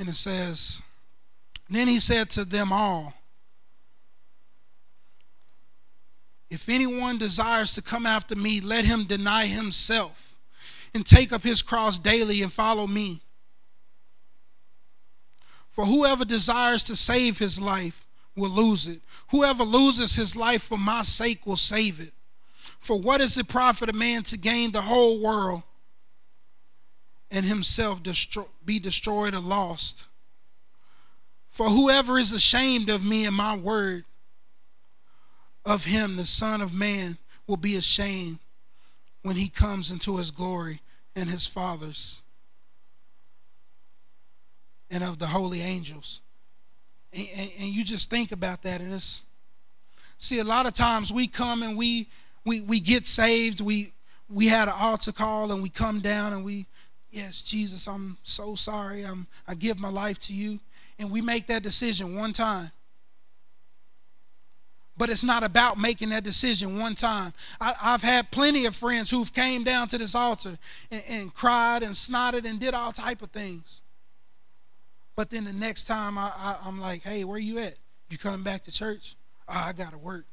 and it says, Then he said to them all, If anyone desires to come after me, let him deny himself and take up his cross daily and follow me. For whoever desires to save his life will lose it. Whoever loses his life for my sake will save it. For what is it profit a man to gain the whole world and himself be destroyed or lost? For whoever is ashamed of me and my word, of him, the Son of Man, will be ashamed when he comes into his glory and his Father's and of the holy angels. And, and, and, you just think about that and it's see a lot of times we come and we we we get saved. We we had an altar call and we come down and we yes jesus i'm so sorry. I'm i give my life to you. And we make that decision one time but it's not about making that decision one time. I, have had plenty of friends who've came down to this altar and, and, cried and snotted and did all type of things. But then the next time I, I'm like, hey, where you at? You coming back to church? Oh, I gotta work.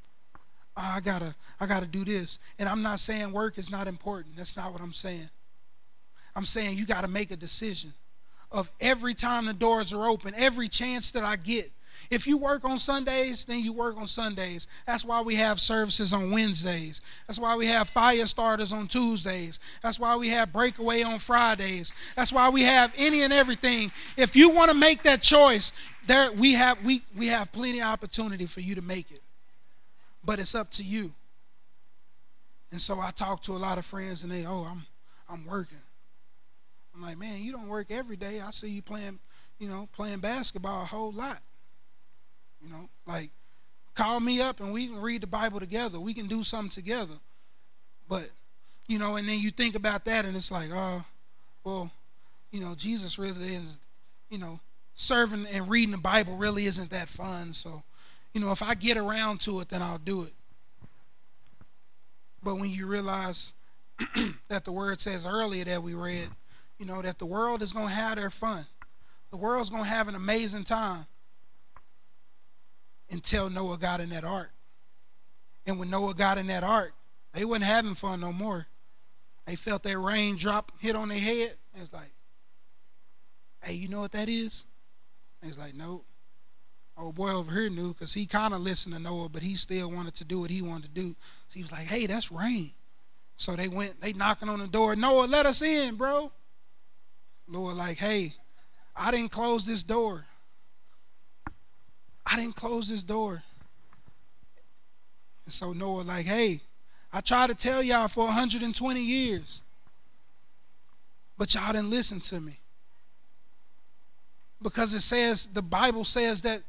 Oh, I gotta, I gotta do this. And I'm not saying work is not important. That's not what I'm saying. I'm saying you gotta make a decision of every time the doors are open, every chance that I get, if you work on Sundays, then you work on Sundays. That's why we have services on Wednesdays. That's why we have fire starters on Tuesdays. That's why we have breakaway on Fridays. That's why we have any and everything. If you want to make that choice, there we have we we have plenty of opportunity for you to make it. But it's up to you. And so I talk to a lot of friends and they, oh, I'm I'm working. I'm like, man, you don't work every day. I see you playing, you know, playing basketball a whole lot. You know, like call me up and we can read the Bible together. We can do something together. But, you know, and then you think about that and it's like, oh, well, you know, Jesus really is, you know, serving and reading the Bible really isn't that fun. So, you know, if I get around to it, then I'll do it. But when you realize that the word says earlier that we read, you know, that the world is going to have their fun. The world's going to have an amazing time. Until Noah got in that ark. And when Noah got in that ark, they wasn't having fun no more. They felt that rain drop hit on their head. It's like, hey, you know what that is? It's like, nope. Old boy over here knew because he kind of listened to Noah, but he still wanted to do what he wanted to do. So he was like, hey, that's rain. So they went, they knocking on the door. Noah, let us in, bro. Noah, like, hey, I didn't close this door. I didn't close this door. And so Noah, like, hey, I tried to tell y'all for 120 years, but y'all didn't listen to me. Because it says, the Bible says that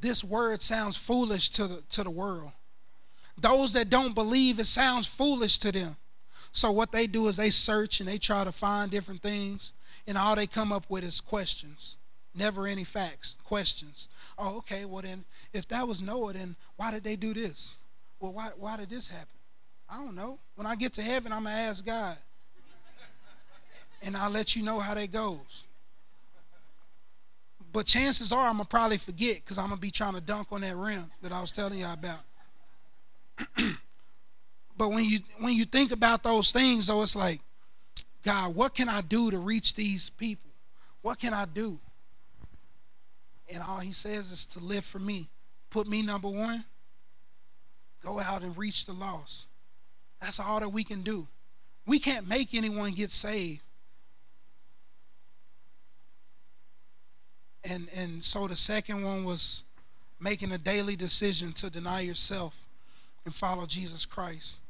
this word sounds foolish to the, to the world. Those that don't believe, it sounds foolish to them. So what they do is they search and they try to find different things, and all they come up with is questions. Never any facts, questions. Oh, okay, well then, if that was Noah, then why did they do this? Well, why, why did this happen? I don't know. When I get to heaven, I'm going to ask God. And I'll let you know how that goes. But chances are I'm going to probably forget because I'm going to be trying to dunk on that rim that I was telling y'all about. but when you when you think about those things though it's like god what can i do to reach these people what can i do and all he says is to live for me put me number one go out and reach the lost that's all that we can do we can't make anyone get saved and and so the second one was making a daily decision to deny yourself and follow Jesus Christ.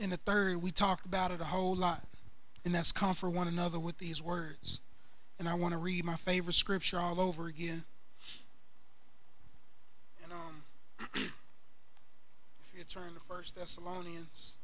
And the third, we talked about it a whole lot, and that's comfort one another with these words. And I want to read my favorite scripture all over again. And um, if you turn to First Thessalonians.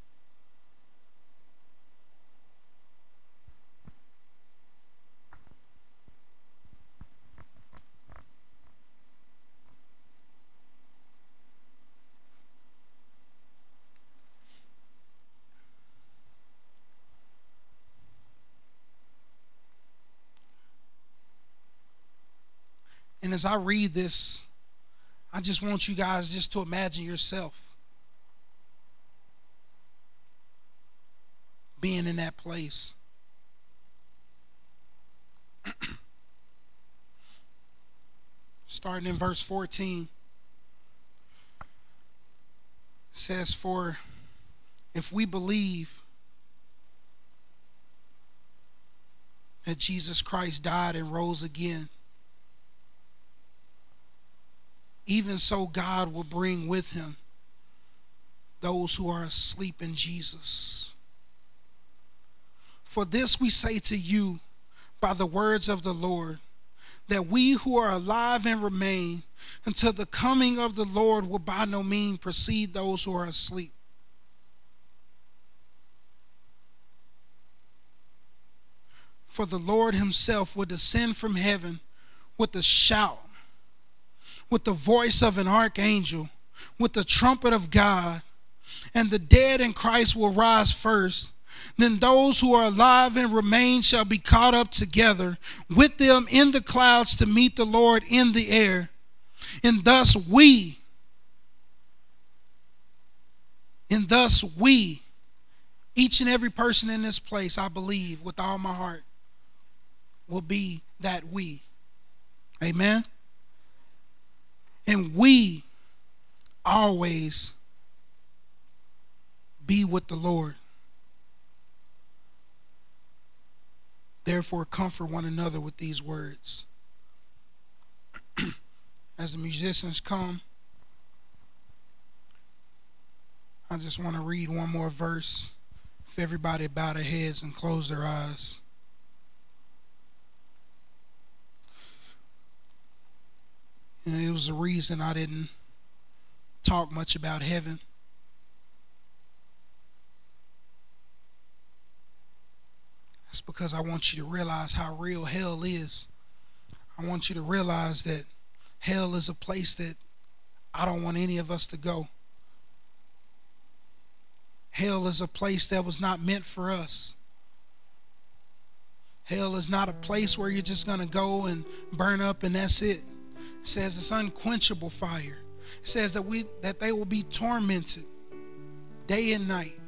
And as I read this, I just want you guys just to imagine yourself being in that place. Starting in verse 14 says, For if we believe that Jesus Christ died and rose again, even so God will bring with him those who are asleep in Jesus. For this we say to you by the words of the Lord, that we who are alive and remain until the coming of the Lord will by no means precede those who are asleep. For the Lord himself will descend from heaven with a shout with the voice of an archangel, with the trumpet of God, and the dead in Christ will rise first. Then those who are alive and remain shall be caught up together with them in the clouds to meet the Lord in the air. And thus we, and thus we, each and every person in this place, I believe with all my heart, will be that we. Amen. And we always be with the Lord. Therefore, comfort one another with these words. As the musicians come, I just want to read one more verse. If everybody bow their heads and close their eyes. And it was the reason I didn't talk much about heaven. It's because I want you to realize how real hell is. I want you to realize that hell is a place that I don't want any of us to go. Hell is a place that was not meant for us. Hell is not a place where you're just going to go and burn up and that's it. Says it's unquenchable fire. It says that we that they will be tormented day and night.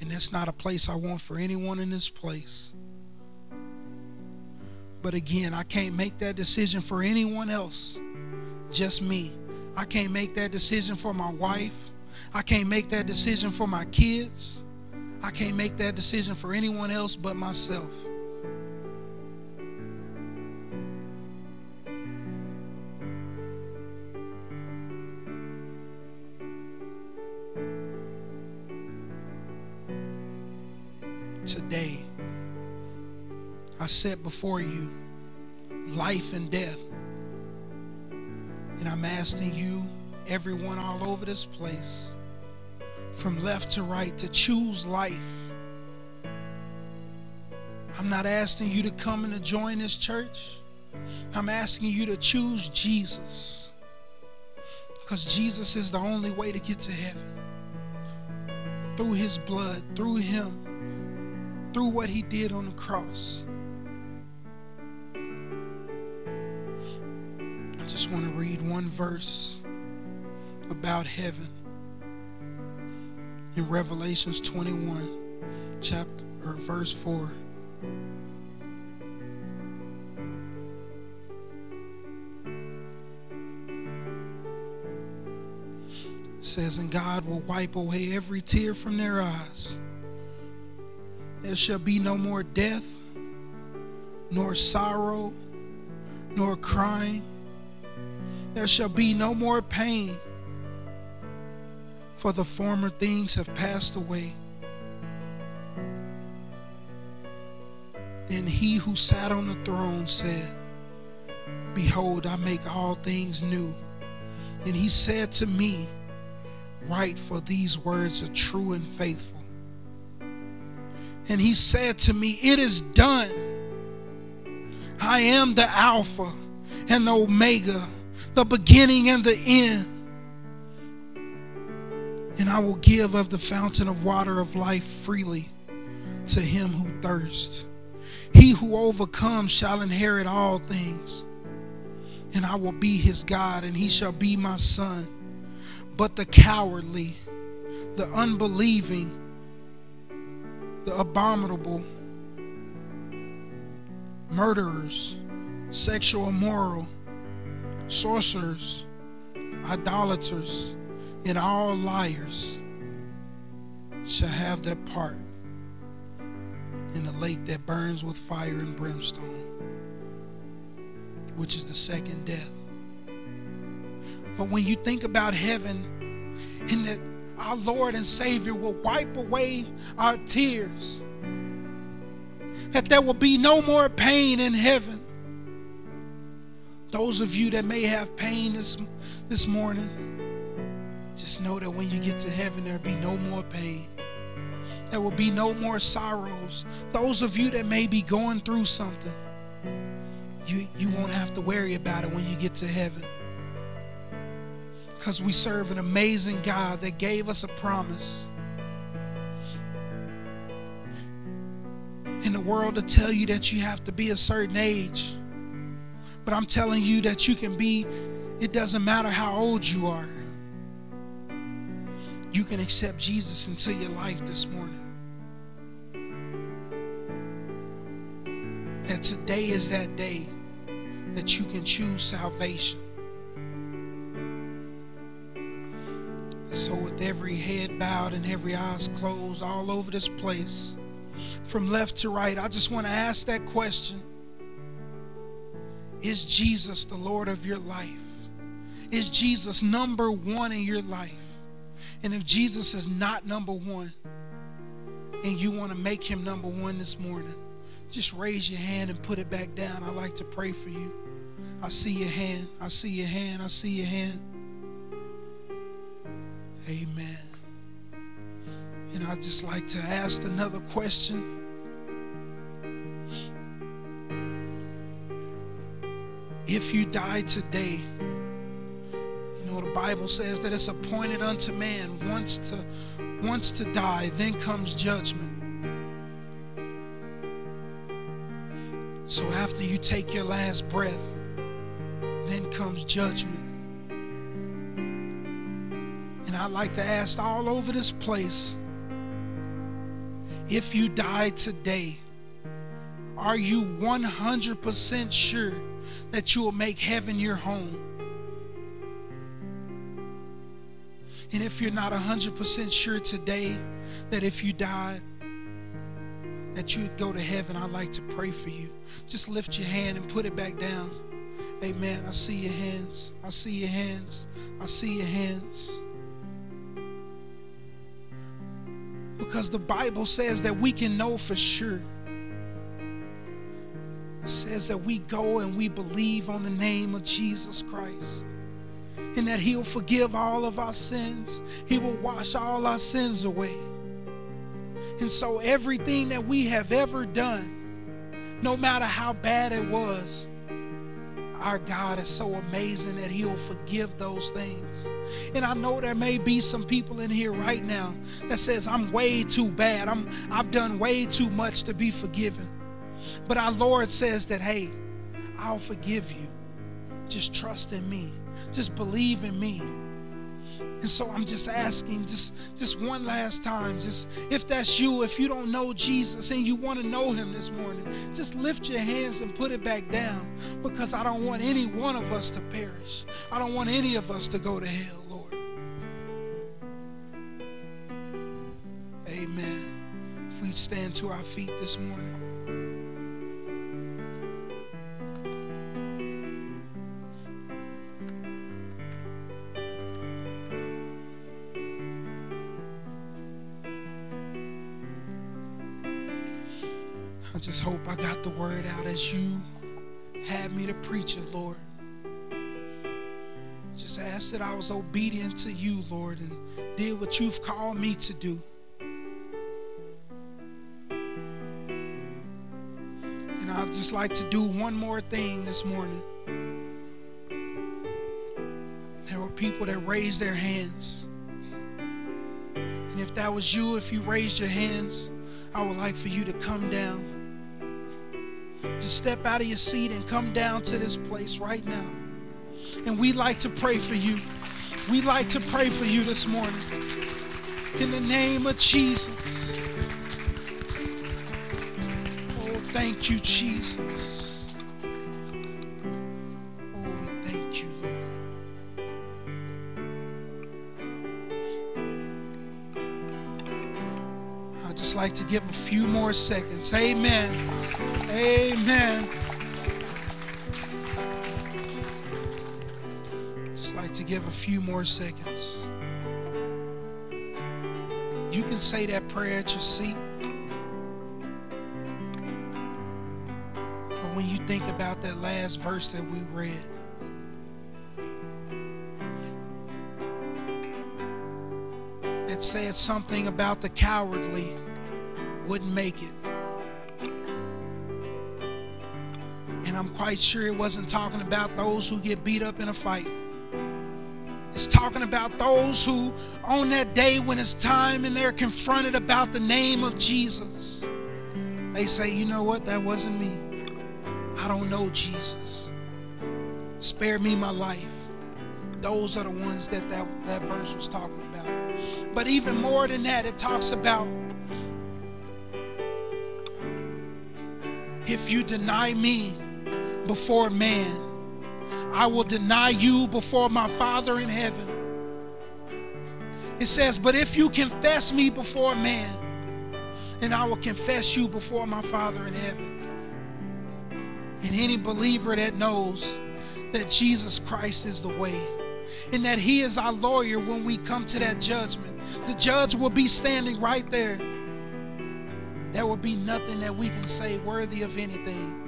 And that's not a place I want for anyone in this place. But again, I can't make that decision for anyone else, just me. I can't make that decision for my wife. I can't make that decision for my kids. I can't make that decision for anyone else but myself. Today, I set before you life and death. And I'm asking you, everyone all over this place, from left to right, to choose life. I'm not asking you to come and to join this church. I'm asking you to choose Jesus. Because Jesus is the only way to get to heaven. Through his blood, through him, through what he did on the cross. I just want to read one verse about heaven in Revelations 21, chapter or verse 4. Says, And God will wipe away every tear from their eyes. There shall be no more death, nor sorrow, nor crying. There shall be no more pain for the former things have passed away. Then he who sat on the throne said, Behold, I make all things new. And he said to me, Write, for these words are true and faithful. And he said to me, It is done. I am the Alpha and the Omega, the beginning and the end and I will give of the fountain of water of life freely to him who thirsts. He who overcomes shall inherit all things, and I will be his God, and he shall be my son. But the cowardly, the unbelieving, the abominable, murderers, sexual immoral, sorcerers, idolaters, and all liars shall have their part in the lake that burns with fire and brimstone, which is the second death. But when you think about heaven and that our Lord and Savior will wipe away our tears, that there will be no more pain in heaven. Those of you that may have pain this, this morning, just know that when you get to heaven, there'll be no more pain. There will be no more sorrows. Those of you that may be going through something, you, you won't have to worry about it when you get to heaven. Because we serve an amazing God that gave us a promise. In the world to tell you that you have to be a certain age. But I'm telling you that you can be, it doesn't matter how old you are you can accept Jesus into your life this morning. That today is that day that you can choose salvation. So, with every head bowed and every eyes closed all over this place, from left to right, I just want to ask that question Is Jesus the Lord of your life? Is Jesus number one in your life? And if Jesus is not number one and you want to make him number one this morning, just raise your hand and put it back down. I like to pray for you. I see your hand. I see your hand. I see your hand. Amen. And I'd just like to ask another question. If you die today, the Bible says that it's appointed unto man once to once to die, then comes judgment. So after you take your last breath, then comes judgment. And I'd like to ask all over this place if you die today, are you 100% sure that you will make heaven your home? And if you're not 100% sure today that if you died, that you would go to heaven, I'd like to pray for you. Just lift your hand and put it back down. Amen. I see your hands. I see your hands. I see your hands. Because the Bible says that we can know for sure. It says that we go and we believe on the name of Jesus Christ and that He'll forgive all of our sins. He will wash all our sins away. And so, everything that we have ever done, no matter how bad it was, our God is so amazing that He'll forgive those things. And I know there may be some people in here right now that says, I'm way too bad. I'm I've done way too much to be forgiven. But our Lord says that, hey, I'll forgive you. Just trust in me. Just believe in me. And so I'm just asking, just, just one last time, just if that's you, if you don't know Jesus and you want to know him this morning, just lift your hands and put it back down because I don't want any one of us to perish. I don't want any of us to go to hell, Lord. Amen. If we stand to our feet this morning. Just hope I got the word out as you had me to preach it, Lord. Just ask that I was obedient to you, Lord, and did what you've called me to do. And I'd just like to do one more thing this morning. There were people that raised their hands. And if that was you, if you raised your hands, I would like for you to come down to step out of your seat and come down to this place right now. And we'd like to pray for you. We'd like to pray for you this morning. In the name of Jesus. Oh, thank you, Jesus. Oh, we thank you, Lord. I'd just like to give a few more seconds. Amen. Amen. Just like to give a few more seconds. You can say that prayer at your seat. But when you think about that last verse that we read, it said something about the cowardly wouldn't make it. Quite sure it wasn't talking about those who get beat up in a fight. It's talking about those who, on that day when it's time and they're confronted about the name of Jesus, they say, you know what, that wasn't me. I don't know Jesus. Spare me my life. Those are the ones that that, that verse was talking about. But even more than that, it talks about if you deny me, before man. I will deny you before my Father in heaven. It says, But if you confess me before man, then I will confess you before my Father in heaven. And any believer that knows that Jesus Christ is the way and that He is our lawyer when we come to that judgment, the judge will be standing right there. There will be nothing that we can say worthy of anything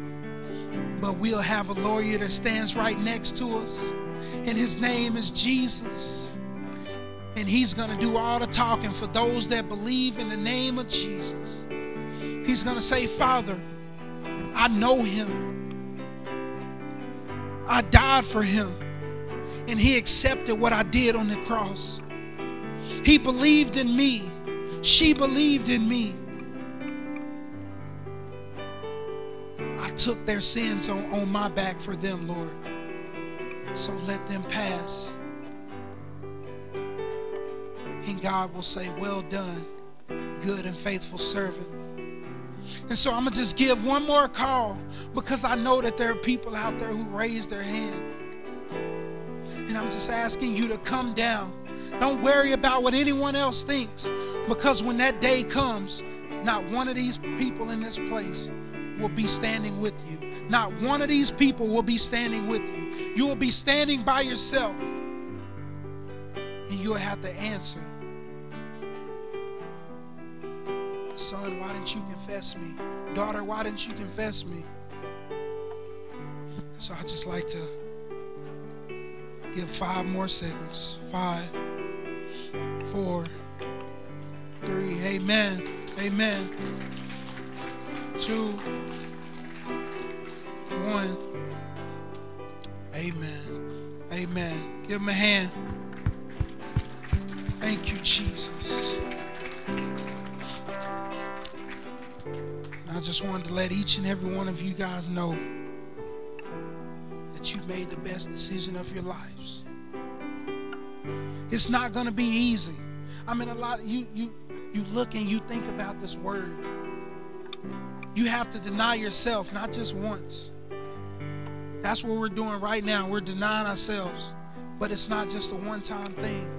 but we'll have a lawyer that stands right next to us, and his name is Jesus. And he's going to do all the talking for those that believe in the name of Jesus. He's going to say, Father, I know him. I died for him. And he accepted what I did on the cross. He believed in me. She believed in me. Took their sins on, on my back for them, Lord. So let them pass. And God will say, Well done, good and faithful servant. And so I'm going to just give one more call because I know that there are people out there who raise their hand. And I'm just asking you to come down. Don't worry about what anyone else thinks because when that day comes, not one of these people in this place will be standing with you. Not one of these people will be standing with you. You will be standing by yourself. And you'll have to answer Son, why didn't you confess me? Daughter, why didn't you confess me? So I just like to give five more seconds. Five, four, three. Amen. Amen. Two, one. Amen. Amen. Give him a hand. Thank you, Jesus. I just wanted to let each and every one of you guys know that you made the best decision of your lives. It's not going to be easy. I mean, a lot of you you you look and you think about this word. You have to deny yourself, not just once. That's what we're doing right now. We're denying ourselves, but it's not just a one-time thing.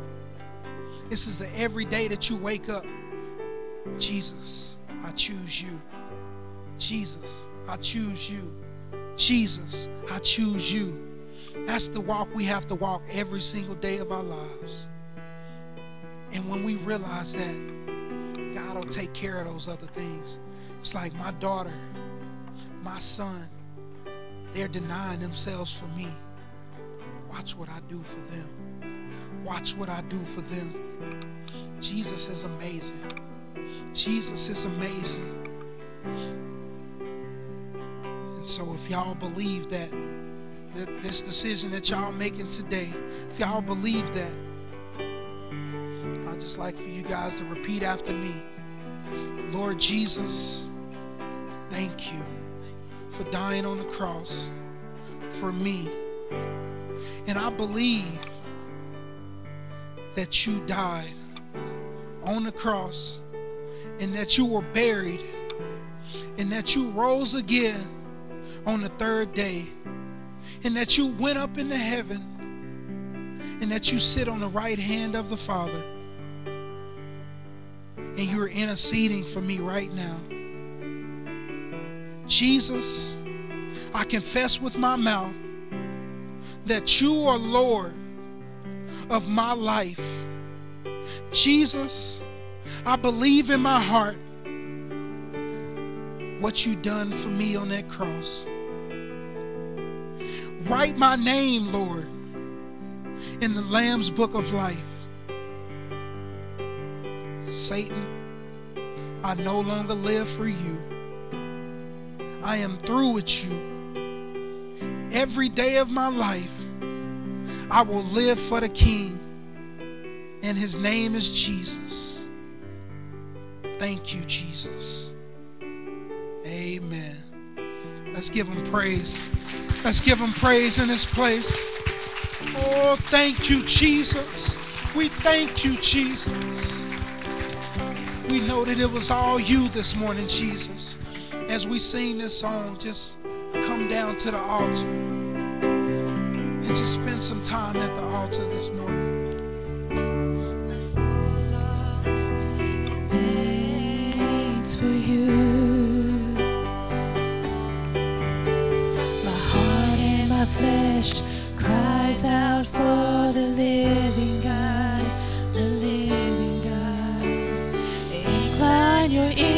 This is the every day that you wake up. Jesus, I choose you. Jesus, I choose you. Jesus, I choose you. That's the walk we have to walk every single day of our lives. And when we realize that, God will take care of those other things. It's like my daughter, my son, they're denying themselves for me. Watch what I do for them. Watch what I do for them. Jesus is amazing. Jesus is amazing. And So if y'all believe that, that this decision that y'all making today, if y'all believe that, I'd just like for you guys to repeat after me. Lord Jesus, thank you for dying on the cross for me. And I believe that you died on the cross and that you were buried and that you rose again on the third day, and that you went up into heaven, and that you sit on the right hand of the Father, and you're interceding for me right now. Jesus, I confess with my mouth that you are Lord of my life. Jesus, I believe in my heart what you done for me on that cross. Write my name, Lord, in the Lamb's book of life. Satan, I no longer live for you. I am through with you. Every day of my life, I will live for the King, and his name is Jesus. Thank you, Jesus. Amen. Let's give him praise. Let's give him praise in this place. Oh, thank you, Jesus. We thank you, Jesus. We know that it was all you this morning, Jesus. As we sing this song, just come down to the altar and just spend some time at the altar this morning. for you. My heart and my flesh cries out for the living God, the living God. Incline your ear,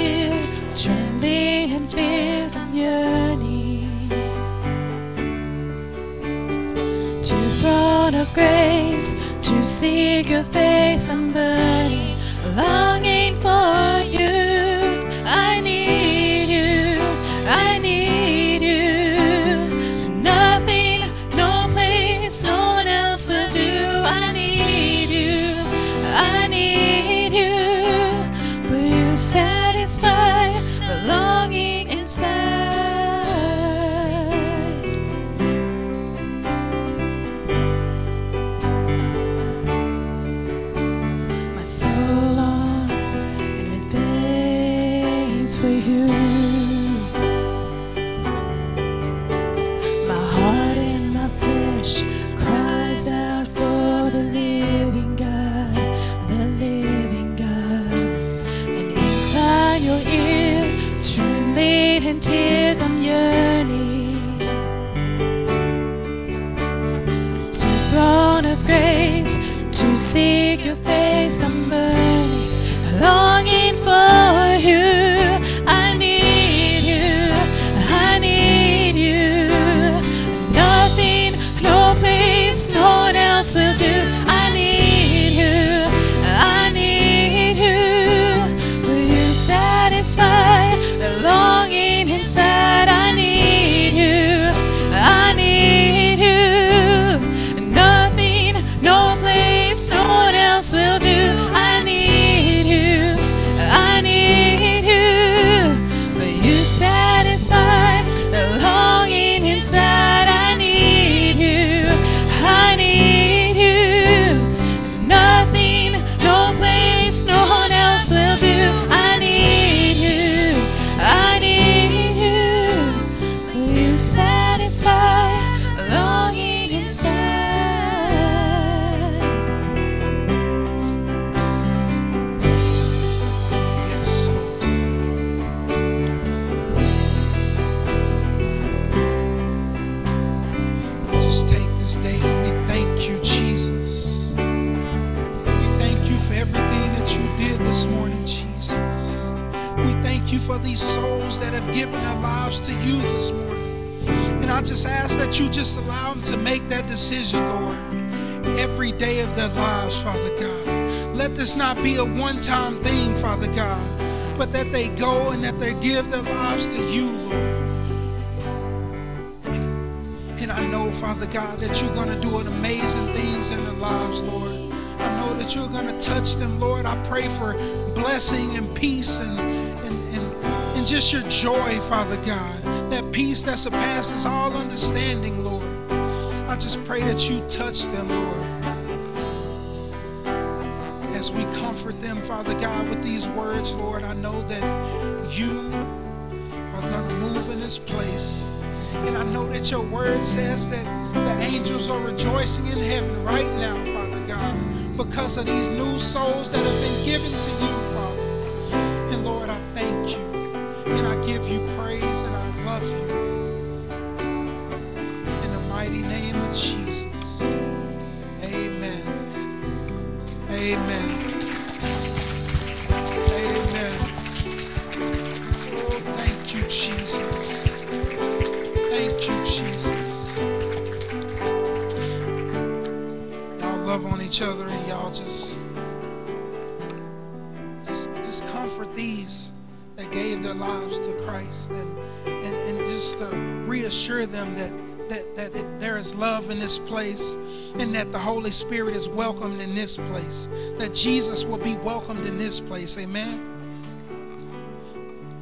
fears and yearning to throne of grace to seek your face. I'm burning, longing their lives, Father God. Let this not be a one time thing, Father God, but that they go and that they give their lives to you, Lord. And I know, Father God, that you're going to do amazing things in their lives, Lord. I know that you're going to touch them, Lord. I pray for blessing and peace and, and, and, and just your joy, Father God. That peace that surpasses all understanding, Lord. I just pray that you touch them, Lord. Comfort them, Father God, with these words, Lord, I know that you are going to move in this place. And I know that your word says that the angels are rejoicing in heaven right now, Father God, because of these new souls that have been given to you, Father. And Lord, I thank you. And I give you praise and I love you. In the mighty name of Jesus. Amen. Amen. Jesus. Thank you, Jesus. Y'all love on each other and y'all just, just, just comfort these that gave their lives to Christ and, and, and just to reassure them that, that, that it- there is love in this place and that the Holy Spirit is welcomed in this place, that Jesus will be welcomed in this place. Amen.